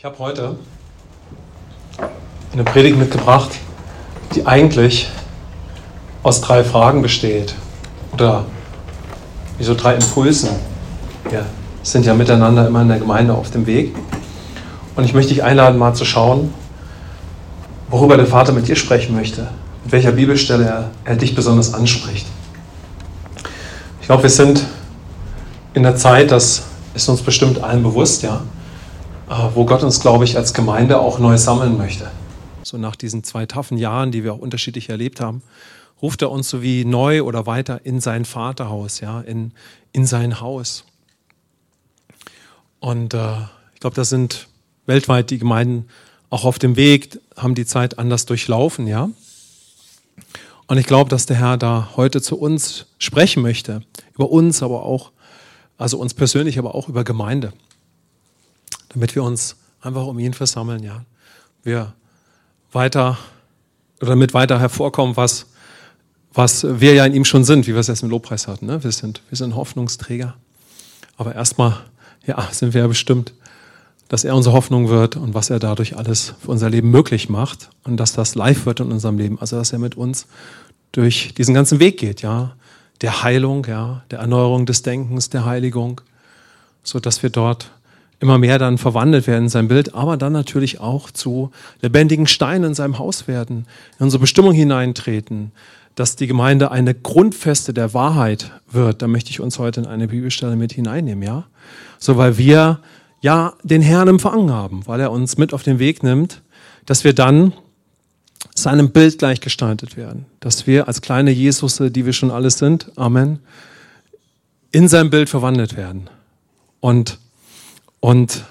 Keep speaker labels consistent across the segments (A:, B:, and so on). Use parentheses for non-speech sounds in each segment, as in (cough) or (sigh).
A: Ich habe heute eine Predigt mitgebracht, die eigentlich aus drei Fragen besteht oder wie so drei Impulsen. Wir sind ja miteinander immer in der Gemeinde auf dem Weg. Und ich möchte dich einladen, mal zu schauen, worüber der Vater mit dir sprechen möchte, mit welcher Bibelstelle er, er dich besonders anspricht. Ich glaube, wir sind in der Zeit, das ist uns bestimmt allen bewusst, ja, wo Gott uns, glaube ich, als Gemeinde auch neu sammeln möchte. So nach diesen zwei taffen Jahren, die wir auch unterschiedlich erlebt haben, ruft er uns so wie neu oder weiter in sein Vaterhaus, ja, in, in sein Haus. Und äh, ich glaube, da sind weltweit die Gemeinden auch auf dem Weg, haben die Zeit anders durchlaufen, ja. Und ich glaube, dass der Herr da heute zu uns sprechen möchte, über uns, aber auch, also uns persönlich, aber auch über Gemeinde damit wir uns einfach um ihn versammeln, ja. Wir weiter oder damit weiter hervorkommen, was, was wir ja in ihm schon sind, wie wir es jetzt im Lobpreis hatten. Ne? Wir, sind, wir sind Hoffnungsträger. Aber erstmal, ja, sind wir ja bestimmt, dass er unsere Hoffnung wird und was er dadurch alles für unser Leben möglich macht und dass das live wird in unserem Leben. Also, dass er mit uns durch diesen ganzen Weg geht, ja. Der Heilung, ja, der Erneuerung des Denkens, der Heiligung, so dass wir dort immer mehr dann verwandelt werden in sein Bild, aber dann natürlich auch zu lebendigen Steinen in seinem Haus werden, in unsere Bestimmung hineintreten, dass die Gemeinde eine Grundfeste der Wahrheit wird. Da möchte ich uns heute in eine Bibelstelle mit hineinnehmen, ja? So, weil wir ja den Herrn empfangen haben, weil er uns mit auf den Weg nimmt, dass wir dann seinem Bild gleichgestaltet werden, dass wir als kleine Jesusse, die wir schon alles sind, Amen, in sein Bild verwandelt werden. Und und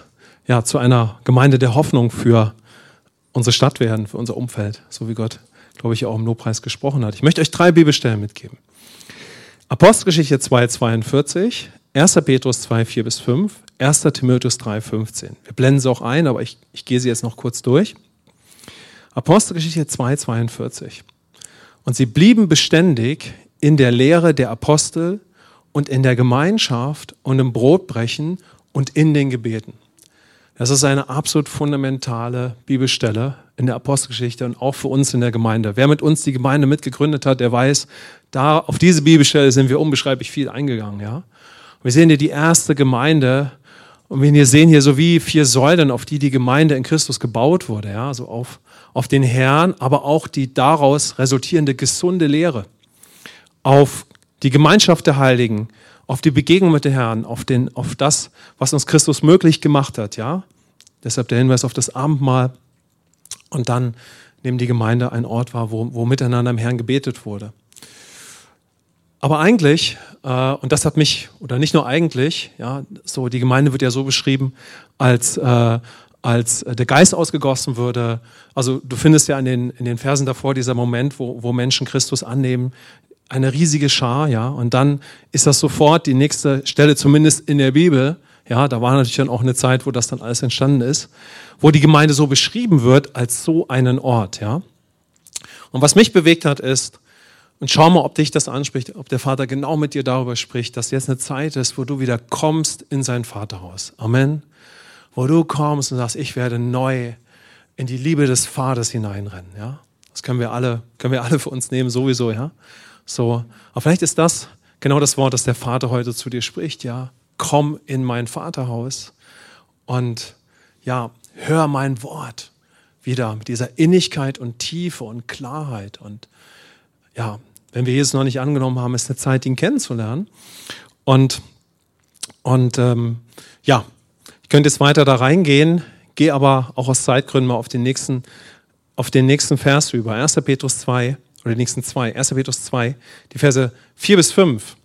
A: ja, zu einer Gemeinde der Hoffnung für unsere Stadt werden, für unser Umfeld, so wie Gott, glaube ich, auch im Lobpreis gesprochen hat. Ich möchte euch drei Bibelstellen mitgeben. Apostelgeschichte 2, 42, 1. Petrus 2, 4 bis 5, 1. Timotheus 3, 15. Wir blenden sie auch ein, aber ich, ich gehe sie jetzt noch kurz durch. Apostelgeschichte 2, 42. Und sie blieben beständig in der Lehre der Apostel und in der Gemeinschaft und im Brotbrechen und in den Gebeten. Das ist eine absolut fundamentale Bibelstelle in der Apostelgeschichte und auch für uns in der Gemeinde. Wer mit uns die Gemeinde mitgegründet hat, der weiß, da auf diese Bibelstelle sind wir unbeschreiblich viel eingegangen. Ja? wir sehen hier die erste Gemeinde und wir sehen hier so wie vier Säulen, auf die die Gemeinde in Christus gebaut wurde. Ja? Also auf, auf den Herrn, aber auch die daraus resultierende gesunde Lehre. Auf die Gemeinschaft der Heiligen, auf die Begegnung mit dem Herrn, auf, den, auf das, was uns Christus möglich gemacht hat. Ja? Deshalb der Hinweis auf das Abendmahl und dann neben die Gemeinde ein Ort war, wo, wo miteinander im Herrn gebetet wurde. Aber eigentlich, äh, und das hat mich, oder nicht nur eigentlich, ja, so die Gemeinde wird ja so beschrieben, als, äh, als der Geist ausgegossen würde. Also du findest ja in den, in den Versen davor dieser Moment, wo, wo Menschen Christus annehmen, eine riesige Schar, ja, und dann ist das sofort die nächste Stelle, zumindest in der Bibel, ja, da war natürlich dann auch eine Zeit, wo das dann alles entstanden ist, wo die Gemeinde so beschrieben wird als so einen Ort, ja. Und was mich bewegt hat, ist, und schau mal, ob dich das anspricht, ob der Vater genau mit dir darüber spricht, dass jetzt eine Zeit ist, wo du wieder kommst in sein Vaterhaus. Amen. Wo du kommst und sagst, ich werde neu in die Liebe des Vaters hineinrennen, ja. Das können wir alle, können wir alle für uns nehmen, sowieso, ja. So, aber vielleicht ist das genau das Wort, das der Vater heute zu dir spricht, ja. Komm in mein Vaterhaus und ja, hör mein Wort wieder mit dieser Innigkeit und Tiefe und Klarheit. Und ja, wenn wir Jesus noch nicht angenommen haben, ist eine Zeit, ihn kennenzulernen. Und, und ähm, ja, ich könnte jetzt weiter da reingehen, gehe aber auch aus Zeitgründen mal auf den nächsten, auf den nächsten Vers über. 1. Petrus 2, oder die nächsten zwei, 1. Petrus 2, die Verse 4 bis 5,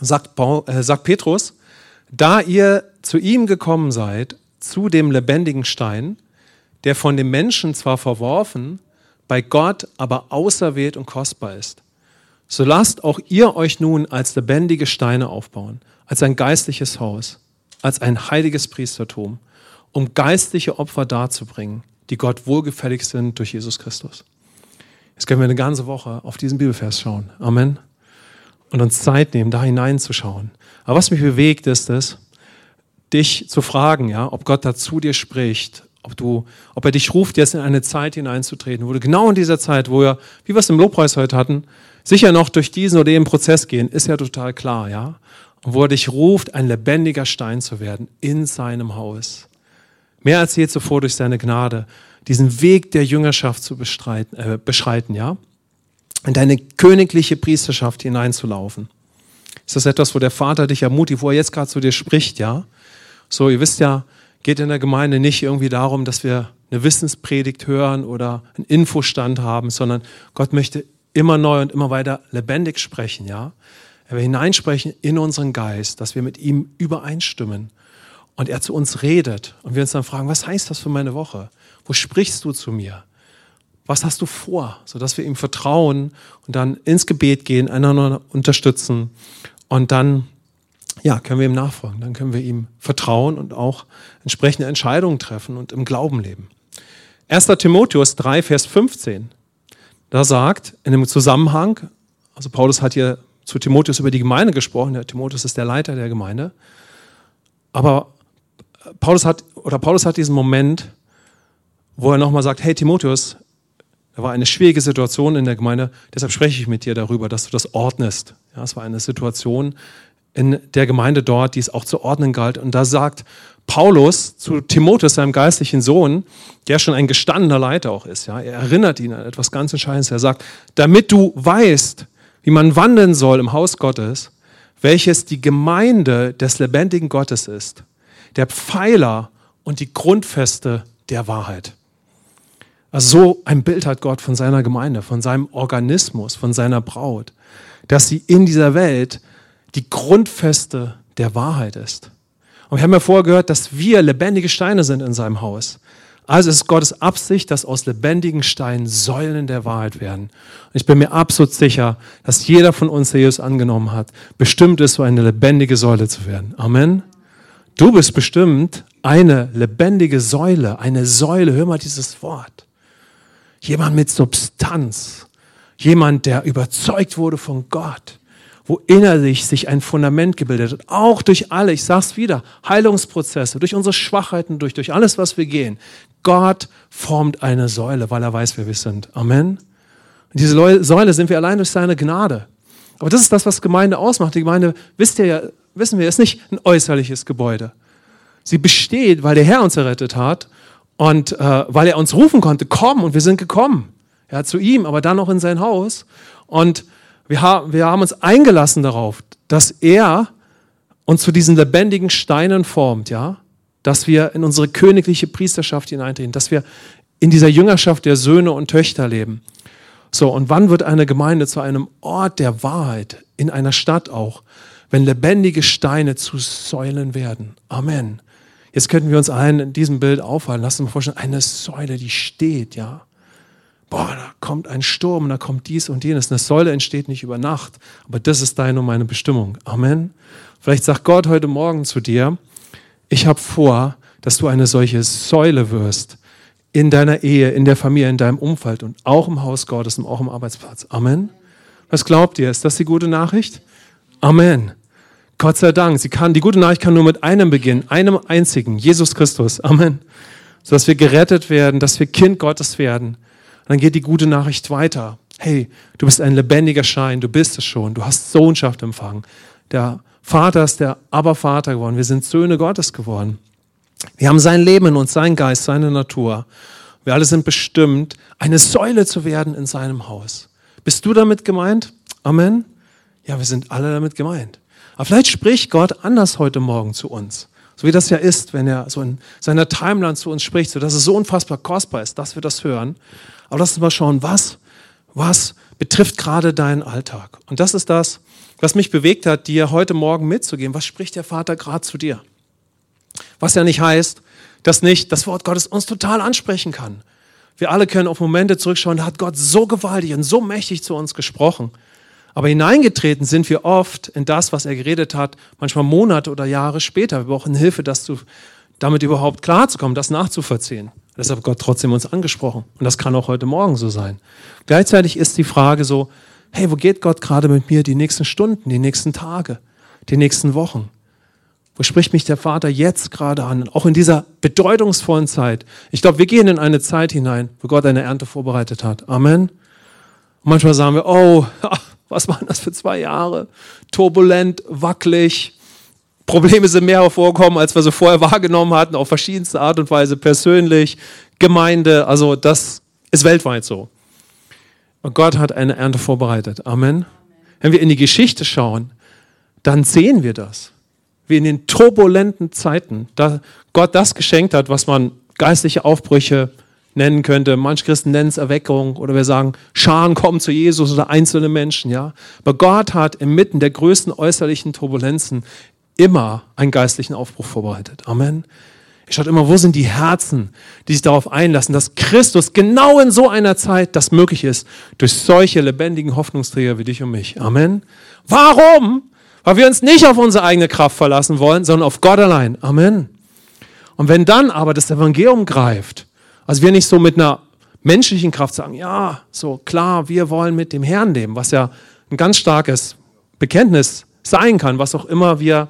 A: sagt, Paul, äh, sagt Petrus, da ihr zu ihm gekommen seid, zu dem lebendigen Stein, der von dem Menschen zwar verworfen, bei Gott aber auserwählt und kostbar ist. So lasst auch ihr euch nun als lebendige Steine aufbauen, als ein geistliches Haus, als ein heiliges Priestertum, um geistliche Opfer darzubringen, die Gott wohlgefällig sind durch Jesus Christus. Jetzt können wir eine ganze Woche auf diesen Bibelvers schauen. Amen. Und uns Zeit nehmen, da hineinzuschauen. Aber was mich bewegt, ist es, dich zu fragen, ja, ob Gott da zu dir spricht, ob, du, ob er dich ruft, jetzt in eine Zeit hineinzutreten, wo du genau in dieser Zeit, wo wir, wie wir es im Lobpreis heute hatten, sicher noch durch diesen oder den Prozess gehen, ist ja total klar, ja. Und wo er dich ruft, ein lebendiger Stein zu werden in seinem Haus. Mehr als je zuvor durch seine Gnade, diesen Weg der Jüngerschaft zu äh, beschreiten, ja. In deine königliche Priesterschaft hineinzulaufen. Ist das etwas, wo der Vater dich ermutigt, wo er jetzt gerade zu dir spricht, ja? So, ihr wisst ja, geht in der Gemeinde nicht irgendwie darum, dass wir eine Wissenspredigt hören oder einen Infostand haben, sondern Gott möchte immer neu und immer weiter lebendig sprechen, ja. Er will hineinsprechen in unseren Geist, dass wir mit ihm übereinstimmen und er zu uns redet und wir uns dann fragen, was heißt das für meine Woche? Wo sprichst du zu mir? Was hast du vor? Sodass wir ihm vertrauen und dann ins Gebet gehen, einander unterstützen und dann ja, können wir ihm nachfolgen. Dann können wir ihm vertrauen und auch entsprechende Entscheidungen treffen und im Glauben leben. 1. Timotheus 3, Vers 15. Da sagt in dem Zusammenhang, also Paulus hat hier zu Timotheus über die Gemeinde gesprochen, der Timotheus ist der Leiter der Gemeinde, aber Paulus hat, oder Paulus hat diesen Moment, wo er nochmal sagt, hey Timotheus, da war eine schwierige Situation in der Gemeinde, deshalb spreche ich mit dir darüber, dass du das ordnest. Ja, es war eine Situation, in der Gemeinde dort, die es auch zu ordnen galt. Und da sagt Paulus zu Timotheus, seinem geistlichen Sohn, der schon ein gestandener Leiter auch ist, ja, er erinnert ihn an etwas ganz Entscheidendes. Er sagt, damit du weißt, wie man wandeln soll im Haus Gottes, welches die Gemeinde des lebendigen Gottes ist, der Pfeiler und die Grundfeste der Wahrheit. Also so ein Bild hat Gott von seiner Gemeinde, von seinem Organismus, von seiner Braut, dass sie in dieser Welt die Grundfeste der Wahrheit ist. Und wir haben ja vorher gehört, dass wir lebendige Steine sind in seinem Haus. Also ist Gottes Absicht, dass aus lebendigen Steinen Säulen der Wahrheit werden. Und ich bin mir absolut sicher, dass jeder von uns, der Jesus angenommen hat, bestimmt ist, so eine lebendige Säule zu werden. Amen. Du bist bestimmt eine lebendige Säule, eine Säule, hör mal dieses Wort. Jemand mit Substanz, jemand, der überzeugt wurde von Gott, wo innerlich sich ein Fundament gebildet hat, auch durch alle, ich sag's wieder, Heilungsprozesse, durch unsere Schwachheiten, durch, durch alles, was wir gehen. Gott formt eine Säule, weil er weiß, wer wir sind. Amen. Und diese Säule sind wir allein durch seine Gnade. Aber das ist das, was Gemeinde ausmacht. Die Gemeinde, wisst ihr ja, wissen wir, ist nicht ein äußerliches Gebäude. Sie besteht, weil der Herr uns errettet hat und äh, weil er uns rufen konnte, komm, und wir sind gekommen. Ja, zu ihm, aber dann noch in sein Haus. Und wir, haben, wir haben uns eingelassen darauf, dass er uns zu diesen lebendigen Steinen formt, ja, dass wir in unsere königliche Priesterschaft hineintreten, dass wir in dieser Jüngerschaft der Söhne und Töchter leben. So, und wann wird eine Gemeinde zu einem Ort der Wahrheit, in einer Stadt auch, wenn lebendige Steine zu Säulen werden? Amen. Jetzt könnten wir uns allen in diesem Bild aufhalten. Lass uns mal vorstellen, eine Säule, die steht, ja boah, da kommt ein Sturm, da kommt dies und jenes. Eine Säule entsteht nicht über Nacht, aber das ist deine und meine Bestimmung. Amen. Vielleicht sagt Gott heute Morgen zu dir, ich habe vor, dass du eine solche Säule wirst in deiner Ehe, in der Familie, in deinem Umfeld und auch im Haus Gottes und auch im Arbeitsplatz. Amen. Was glaubt ihr? Ist das die gute Nachricht? Amen. Gott sei Dank. Sie kann, die gute Nachricht kann nur mit einem beginnen, einem einzigen, Jesus Christus. Amen. Sodass wir gerettet werden, dass wir Kind Gottes werden dann geht die gute Nachricht weiter. Hey, du bist ein lebendiger Schein, du bist es schon, du hast Sohnschaft empfangen. Der Vater ist der Abervater geworden, wir sind Söhne Gottes geworden. Wir haben sein Leben in uns, sein Geist, seine Natur. Wir alle sind bestimmt, eine Säule zu werden in seinem Haus. Bist du damit gemeint? Amen? Ja, wir sind alle damit gemeint. Aber vielleicht spricht Gott anders heute Morgen zu uns. So wie das ja ist, wenn er so in seiner Timeline zu uns spricht, so dass es so unfassbar kostbar ist, dass wir das hören. Aber lass uns mal schauen, was, was betrifft gerade deinen Alltag? Und das ist das, was mich bewegt hat, dir heute Morgen mitzugeben. Was spricht der Vater gerade zu dir? Was ja nicht heißt, dass nicht das Wort Gottes uns total ansprechen kann. Wir alle können auf Momente zurückschauen, da hat Gott so gewaltig und so mächtig zu uns gesprochen. Aber hineingetreten sind wir oft in das, was er geredet hat, manchmal Monate oder Jahre später. Wir brauchen Hilfe, das zu, damit überhaupt klarzukommen, das nachzuvollziehen. Deshalb hat Gott trotzdem uns angesprochen. Und das kann auch heute Morgen so sein. Gleichzeitig ist die Frage so, hey, wo geht Gott gerade mit mir die nächsten Stunden, die nächsten Tage, die nächsten Wochen? Wo spricht mich der Vater jetzt gerade an? Auch in dieser bedeutungsvollen Zeit. Ich glaube, wir gehen in eine Zeit hinein, wo Gott eine Ernte vorbereitet hat. Amen. Und manchmal sagen wir, oh, (laughs) was waren das für zwei Jahre? Turbulent, wackelig. Probleme sind mehr hervorgekommen, als wir sie vorher wahrgenommen hatten, auf verschiedenste Art und Weise, persönlich, Gemeinde. Also das ist weltweit so. Und Gott hat eine Ernte vorbereitet. Amen. Wenn wir in die Geschichte schauen, dann sehen wir das wie in den turbulenten Zeiten, da Gott das geschenkt hat, was man geistliche Aufbrüche nennen könnte. Manche Christen nennen es Erweckung oder wir sagen, Scharen kommen zu Jesus oder einzelne Menschen, ja. Aber Gott hat inmitten der größten äußerlichen Turbulenzen immer einen geistlichen Aufbruch vorbereitet. Amen. Ich schaue immer, wo sind die Herzen, die sich darauf einlassen, dass Christus genau in so einer Zeit das möglich ist, durch solche lebendigen Hoffnungsträger wie dich und mich. Amen. Warum? Weil wir uns nicht auf unsere eigene Kraft verlassen wollen, sondern auf Gott allein. Amen. Und wenn dann aber das Evangelium greift, also wir nicht so mit einer menschlichen Kraft sagen, ja, so klar, wir wollen mit dem Herrn leben, was ja ein ganz starkes Bekenntnis sein kann, was auch immer wir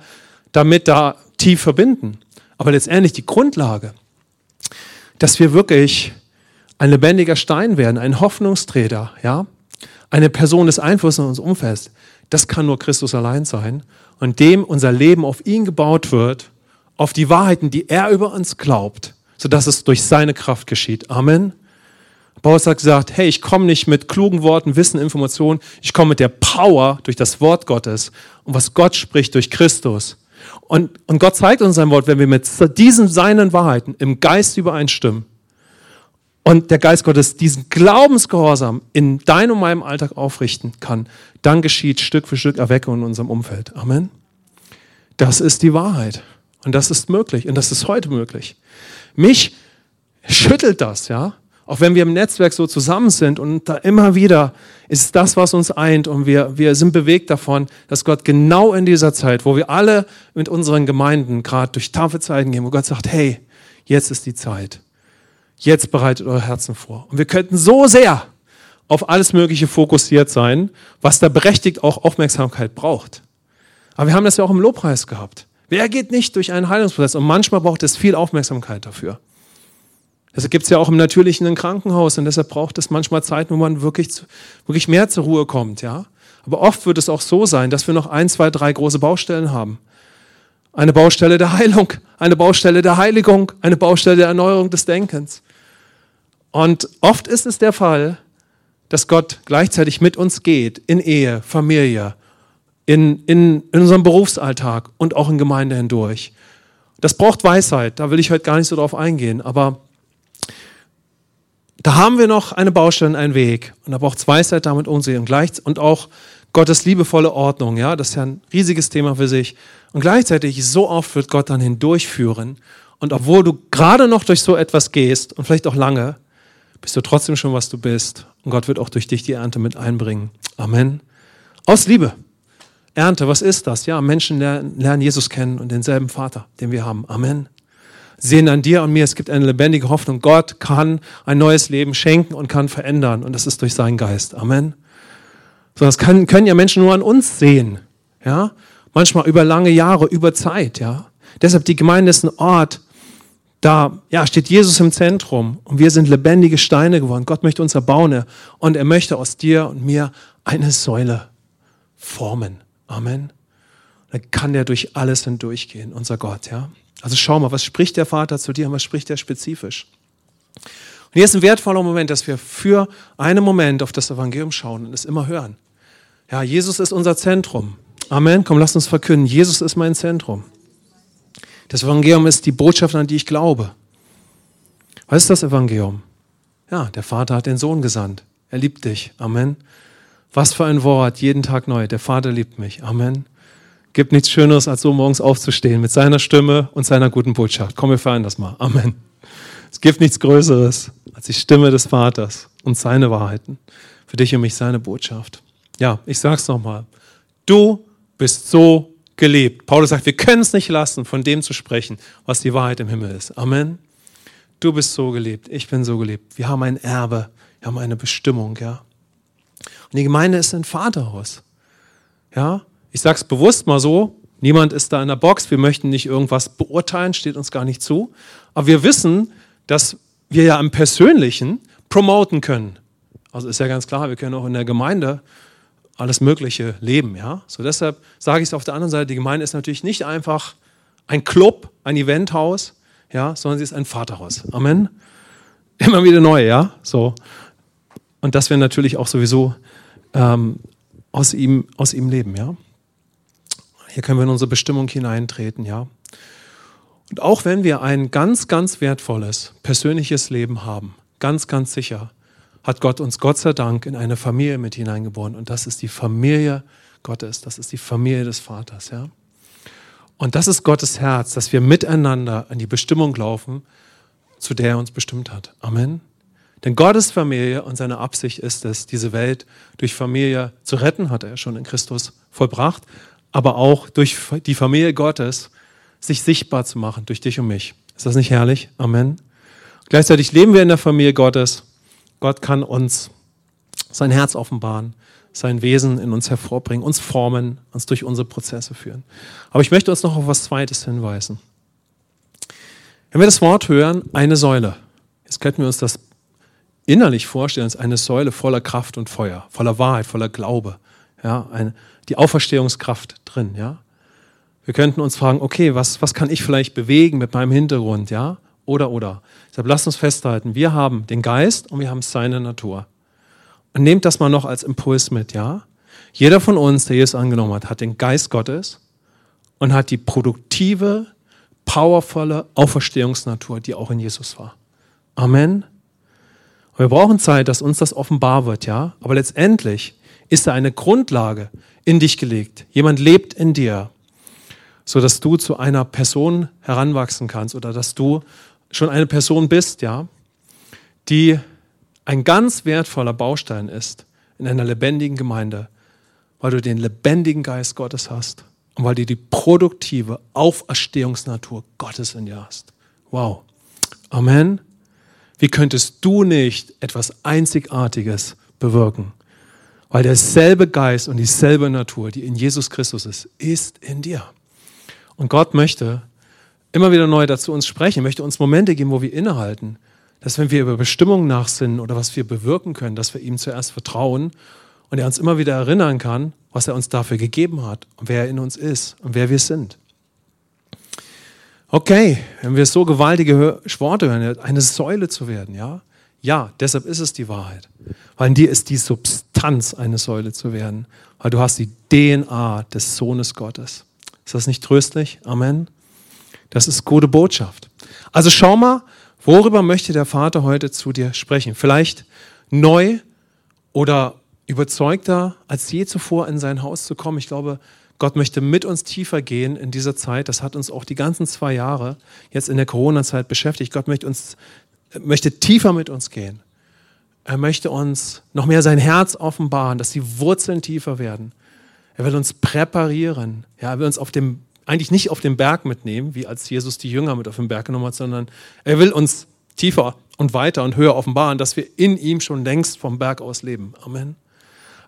A: damit da tief verbinden. Aber letztendlich die Grundlage, dass wir wirklich ein lebendiger Stein werden, ein Hoffnungsträger, ja, eine Person des Einflusses in uns Umfelds, das kann nur Christus allein sein. Und dem unser Leben auf ihn gebaut wird, auf die Wahrheiten, die er über uns glaubt, sodass es durch seine Kraft geschieht. Amen. Paulus hat gesagt, hey, ich komme nicht mit klugen Worten, Wissen, Informationen, ich komme mit der Power durch das Wort Gottes und was Gott spricht durch Christus. Und, und Gott zeigt uns sein Wort, wenn wir mit diesen seinen Wahrheiten im Geist übereinstimmen, und der Geist Gottes diesen Glaubensgehorsam in deinem und meinem Alltag aufrichten kann, dann geschieht Stück für Stück Erweckung in unserem Umfeld. Amen. Das ist die Wahrheit. Und das ist möglich. Und das ist heute möglich. Mich schüttelt das, ja. Auch wenn wir im Netzwerk so zusammen sind und da immer wieder ist das, was uns eint und wir, wir sind bewegt davon, dass Gott genau in dieser Zeit, wo wir alle mit unseren Gemeinden gerade durch taffe Zeiten gehen, wo Gott sagt, hey, jetzt ist die Zeit Jetzt bereitet eure Herzen vor. Und wir könnten so sehr auf alles Mögliche fokussiert sein, was da berechtigt auch Aufmerksamkeit braucht. Aber wir haben das ja auch im Lobpreis gehabt. Wer geht nicht durch einen Heilungsprozess? Und manchmal braucht es viel Aufmerksamkeit dafür. Deshalb gibt es ja auch im Natürlichen ein Krankenhaus und deshalb braucht es manchmal Zeit, wo man wirklich, zu, wirklich mehr zur Ruhe kommt. Ja? Aber oft wird es auch so sein, dass wir noch ein, zwei, drei große Baustellen haben. Eine Baustelle der Heilung, eine Baustelle der Heiligung, eine Baustelle der Erneuerung des Denkens. Und oft ist es der Fall, dass Gott gleichzeitig mit uns geht in Ehe, Familie, in, in, in unserem Berufsalltag und auch in Gemeinde hindurch. Das braucht Weisheit, da will ich heute gar nicht so drauf eingehen, aber da haben wir noch eine Baustelle, einen Weg und da braucht es Weisheit, damit umzugehen und, gleich, und auch Gottes liebevolle Ordnung, ja, das ist ja ein riesiges Thema für sich. Und gleichzeitig, so oft wird Gott dann hindurchführen und obwohl du gerade noch durch so etwas gehst und vielleicht auch lange, bist du trotzdem schon, was du bist. Und Gott wird auch durch dich die Ernte mit einbringen. Amen. Aus Liebe. Ernte, was ist das? Ja, Menschen lernen Jesus kennen und denselben Vater, den wir haben. Amen. Sehen an dir und mir, es gibt eine lebendige Hoffnung. Gott kann ein neues Leben schenken und kann verändern. Und das ist durch seinen Geist. Amen. So, das kann, können ja Menschen nur an uns sehen. Ja, manchmal über lange Jahre, über Zeit. Ja, deshalb die Gemeinde ist ein Ort, da ja, steht Jesus im Zentrum und wir sind lebendige Steine geworden. Gott möchte uns erbauen und er möchte aus dir und mir eine Säule formen. Amen. Dann kann der durch alles hindurchgehen, unser Gott. Ja? Also schau mal, was spricht der Vater zu dir und was spricht er spezifisch? Und hier ist ein wertvoller Moment, dass wir für einen Moment auf das Evangelium schauen und es immer hören. Ja, Jesus ist unser Zentrum. Amen. Komm, lass uns verkünden. Jesus ist mein Zentrum. Das Evangelium ist die Botschaft, an die ich glaube. Was ist das Evangelium? Ja, der Vater hat den Sohn gesandt. Er liebt dich. Amen. Was für ein Wort, jeden Tag neu. Der Vater liebt mich. Amen. Gibt nichts Schöneres, als so morgens aufzustehen mit seiner Stimme und seiner guten Botschaft. Komm, wir feiern das mal. Amen. Es gibt nichts Größeres als die Stimme des Vaters und seine Wahrheiten. Für dich und mich seine Botschaft. Ja, ich sag's nochmal. Du bist so gelebt. Paulus sagt, wir können es nicht lassen, von dem zu sprechen, was die Wahrheit im Himmel ist. Amen. Du bist so gelebt, ich bin so gelebt. Wir haben ein Erbe, wir haben eine Bestimmung, ja. Und die Gemeinde ist ein Vaterhaus. Ja, ich sage es bewusst mal so, Niemand ist da in der Box. Wir möchten nicht irgendwas beurteilen, steht uns gar nicht zu. Aber wir wissen, dass wir ja im Persönlichen promoten können. Also ist ja ganz klar, wir können auch in der Gemeinde alles Mögliche leben. Ja? So deshalb sage ich es auf der anderen Seite, die Gemeinde ist natürlich nicht einfach ein Club, ein Eventhaus, ja, sondern sie ist ein Vaterhaus. Amen. Immer wieder neu, ja. So. Und dass wir natürlich auch sowieso ähm, aus, ihm, aus ihm leben, ja. Hier können wir in unsere Bestimmung hineintreten, ja. Und auch wenn wir ein ganz, ganz wertvolles persönliches Leben haben, ganz, ganz sicher, hat Gott uns Gott sei Dank in eine Familie mit hineingeboren. Und das ist die Familie Gottes, das ist die Familie des Vaters, ja. Und das ist Gottes Herz, dass wir miteinander in die Bestimmung laufen, zu der er uns bestimmt hat. Amen. Denn Gottes Familie und seine Absicht ist es, diese Welt durch Familie zu retten, hat er schon in Christus vollbracht, aber auch durch die Familie Gottes sich sichtbar zu machen, durch dich und mich. Ist das nicht herrlich? Amen. Gleichzeitig leben wir in der Familie Gottes. Gott kann uns sein Herz offenbaren sein Wesen in uns hervorbringen, uns formen, uns durch unsere Prozesse führen. Aber ich möchte uns noch auf was Zweites hinweisen. Wenn wir das Wort hören, eine Säule, jetzt könnten wir uns das innerlich vorstellen als eine Säule voller Kraft und Feuer, voller Wahrheit, voller Glaube, ja, eine, die Auferstehungskraft drin, ja. Wir könnten uns fragen, okay, was, was kann ich vielleicht bewegen mit meinem Hintergrund, ja, oder, oder. Deshalb lasst uns festhalten, wir haben den Geist und wir haben seine Natur. Und nehmt das mal noch als Impuls mit, ja? Jeder von uns, der Jesus angenommen hat, hat den Geist Gottes und hat die produktive, powervolle Auferstehungsnatur, die auch in Jesus war. Amen. Wir brauchen Zeit, dass uns das offenbar wird, ja? Aber letztendlich ist da eine Grundlage in dich gelegt. Jemand lebt in dir, so dass du zu einer Person heranwachsen kannst oder dass du schon eine Person bist, ja, die ein ganz wertvoller Baustein ist in einer lebendigen Gemeinde, weil du den lebendigen Geist Gottes hast und weil du die produktive Auferstehungsnatur Gottes in dir hast. Wow. Amen. Wie könntest du nicht etwas Einzigartiges bewirken? Weil derselbe Geist und dieselbe Natur, die in Jesus Christus ist, ist in dir. Und Gott möchte immer wieder neu dazu uns sprechen, möchte uns Momente geben, wo wir innehalten, dass wenn wir über Bestimmungen nachsinnen oder was wir bewirken können, dass wir ihm zuerst vertrauen und er uns immer wieder erinnern kann, was er uns dafür gegeben hat und wer er in uns ist und wer wir sind. Okay, wenn wir so gewaltige Worte hören, eine Säule zu werden, ja? Ja, deshalb ist es die Wahrheit. Weil in dir ist die Substanz, eine Säule zu werden. Weil du hast die DNA des Sohnes Gottes. Ist das nicht tröstlich? Amen. Das ist gute Botschaft. Also schau mal, Worüber möchte der Vater heute zu dir sprechen? Vielleicht neu oder überzeugter als je zuvor in sein Haus zu kommen. Ich glaube, Gott möchte mit uns tiefer gehen in dieser Zeit. Das hat uns auch die ganzen zwei Jahre jetzt in der Corona-Zeit beschäftigt. Gott möchte, uns, möchte tiefer mit uns gehen. Er möchte uns noch mehr sein Herz offenbaren, dass die Wurzeln tiefer werden. Er will uns präparieren. Ja, er will uns auf dem eigentlich nicht auf den Berg mitnehmen, wie als Jesus die Jünger mit auf den Berg genommen hat, sondern er will uns tiefer und weiter und höher offenbaren, dass wir in ihm schon längst vom Berg aus leben. Amen.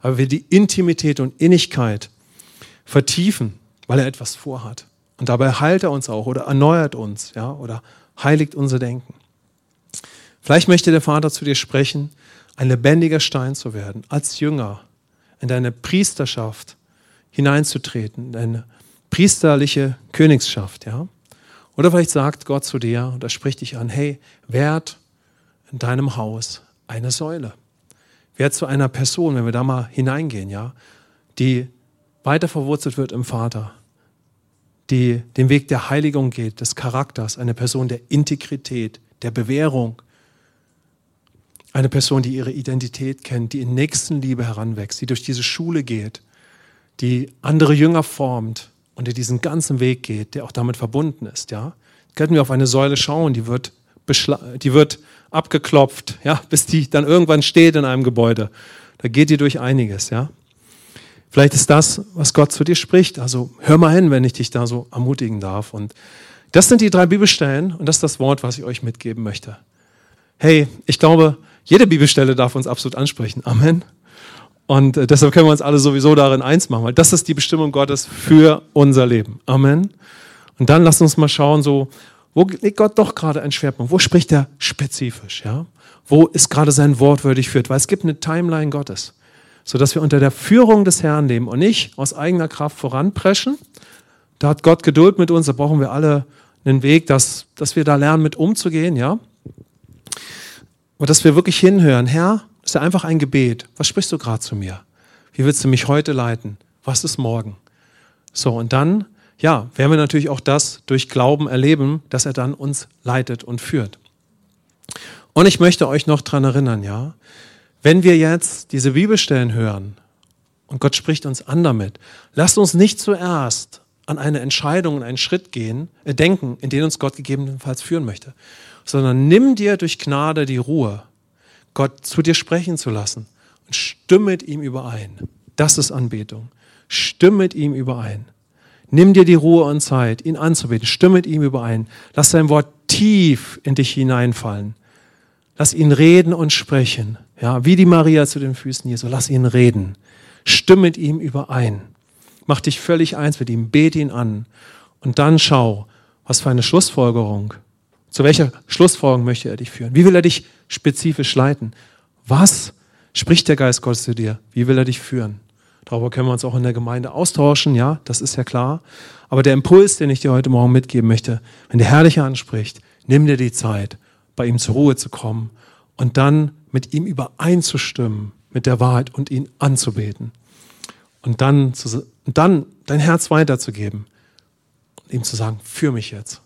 A: Aber wir die Intimität und Innigkeit vertiefen, weil er etwas vorhat. Und dabei heilt er uns auch oder erneuert uns, ja, oder heiligt unser Denken. Vielleicht möchte der Vater zu dir sprechen, ein lebendiger Stein zu werden, als Jünger in deine Priesterschaft hineinzutreten, in deine priesterliche Königsschaft, ja? Oder vielleicht sagt Gott zu dir, und er spricht dich an, hey, werd in deinem Haus eine Säule. Werd zu einer Person, wenn wir da mal hineingehen, ja, die weiter verwurzelt wird im Vater, die den Weg der Heiligung geht, des Charakters, eine Person der Integrität, der Bewährung, eine Person, die ihre Identität kennt, die in Nächstenliebe heranwächst, die durch diese Schule geht, die andere Jünger formt, und der diesen ganzen Weg geht, der auch damit verbunden ist, ja, könnten wir auf eine Säule schauen, die wird, die wird abgeklopft, ja, bis die dann irgendwann steht in einem Gebäude. Da geht die durch einiges, ja. Vielleicht ist das, was Gott zu dir spricht. Also hör mal hin, wenn ich dich da so ermutigen darf. Und das sind die drei Bibelstellen und das ist das Wort, was ich euch mitgeben möchte. Hey, ich glaube, jede Bibelstelle darf uns absolut ansprechen. Amen. Und äh, deshalb können wir uns alle sowieso darin eins machen, weil das ist die Bestimmung Gottes für unser Leben. Amen. Und dann lasst uns mal schauen, so, wo legt Gott doch gerade einen Schwerpunkt? Wo spricht er spezifisch? Ja? Wo ist gerade sein Wort würdig führt? Weil es gibt eine Timeline Gottes, sodass wir unter der Führung des Herrn leben und nicht aus eigener Kraft voranpreschen. Da hat Gott Geduld mit uns, da brauchen wir alle einen Weg, dass, dass wir da lernen, mit umzugehen, ja. Und dass wir wirklich hinhören, Herr, ist ja einfach ein Gebet. Was sprichst du gerade zu mir? Wie willst du mich heute leiten? Was ist morgen? So, und dann ja, werden wir natürlich auch das durch Glauben erleben, dass er dann uns leitet und führt. Und ich möchte euch noch daran erinnern, ja, wenn wir jetzt diese Bibelstellen hören und Gott spricht uns an damit, lasst uns nicht zuerst an eine Entscheidung und einen Schritt gehen, äh, denken, in den uns Gott gegebenenfalls führen möchte, sondern nimm dir durch Gnade die Ruhe, Gott zu dir sprechen zu lassen und stimme mit ihm überein. Das ist Anbetung. Stimme mit ihm überein. Nimm dir die Ruhe und Zeit, ihn anzubeten. Stimme mit ihm überein. Lass sein Wort tief in dich hineinfallen. Lass ihn reden und sprechen. Ja, wie die Maria zu den Füßen Jesu. Lass ihn reden. Stimme mit ihm überein. Mach dich völlig eins mit ihm. Bete ihn an. Und dann schau, was für eine Schlussfolgerung. Zu welcher Schlussfolgerung möchte er dich führen? Wie will er dich spezifisch leiten? Was spricht der Geist Gottes zu dir? Wie will er dich führen? Darüber können wir uns auch in der Gemeinde austauschen, ja, das ist ja klar. Aber der Impuls, den ich dir heute Morgen mitgeben möchte, wenn der Herr dich anspricht, nimm dir die Zeit, bei ihm zur Ruhe zu kommen und dann mit ihm übereinzustimmen mit der Wahrheit und ihn anzubeten. Und dann, zu, dann dein Herz weiterzugeben und ihm zu sagen, führ mich jetzt.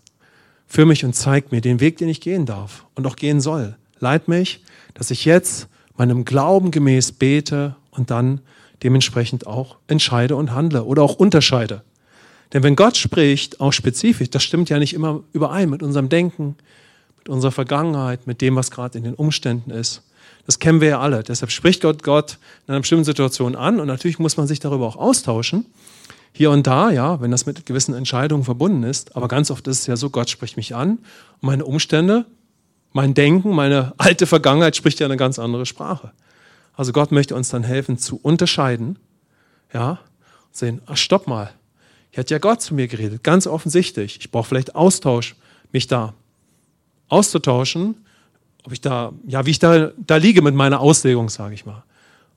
A: Führ mich und zeig mir den Weg, den ich gehen darf und auch gehen soll. Leit mich, dass ich jetzt meinem Glauben gemäß bete und dann dementsprechend auch entscheide und handle oder auch unterscheide. Denn wenn Gott spricht, auch spezifisch, das stimmt ja nicht immer überein mit unserem Denken, mit unserer Vergangenheit, mit dem, was gerade in den Umständen ist. Das kennen wir ja alle. Deshalb spricht Gott Gott in einer bestimmten Situation an und natürlich muss man sich darüber auch austauschen. Hier und da, ja, wenn das mit gewissen Entscheidungen verbunden ist. Aber ganz oft ist es ja so, Gott spricht mich an und meine Umstände, mein Denken, meine alte Vergangenheit spricht ja eine ganz andere Sprache. Also Gott möchte uns dann helfen zu unterscheiden, ja, sehen, ach stopp mal, hier hat ja Gott zu mir geredet, ganz offensichtlich. Ich brauche vielleicht Austausch, mich da auszutauschen, ob ich da, ja, wie ich da, da liege mit meiner Auslegung, sage ich mal.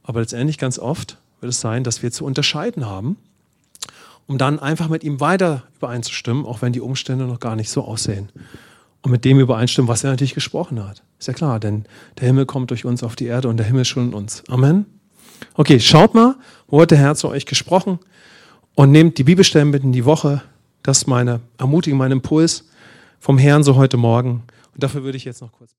A: Aber letztendlich ganz oft wird es sein, dass wir zu unterscheiden haben, um dann einfach mit ihm weiter übereinzustimmen, auch wenn die Umstände noch gar nicht so aussehen und mit dem übereinstimmen, was er natürlich gesprochen hat. Ist ja klar, denn der Himmel kommt durch uns auf die Erde und der Himmel schon in uns. Amen. Okay, schaut mal, wo hat der Herr zu euch gesprochen und nehmt die Bibelstellen mit in die Woche. Das ist meine Ermutigung, mein Impuls vom Herrn so heute Morgen. Dafür würde ich jetzt noch kurz.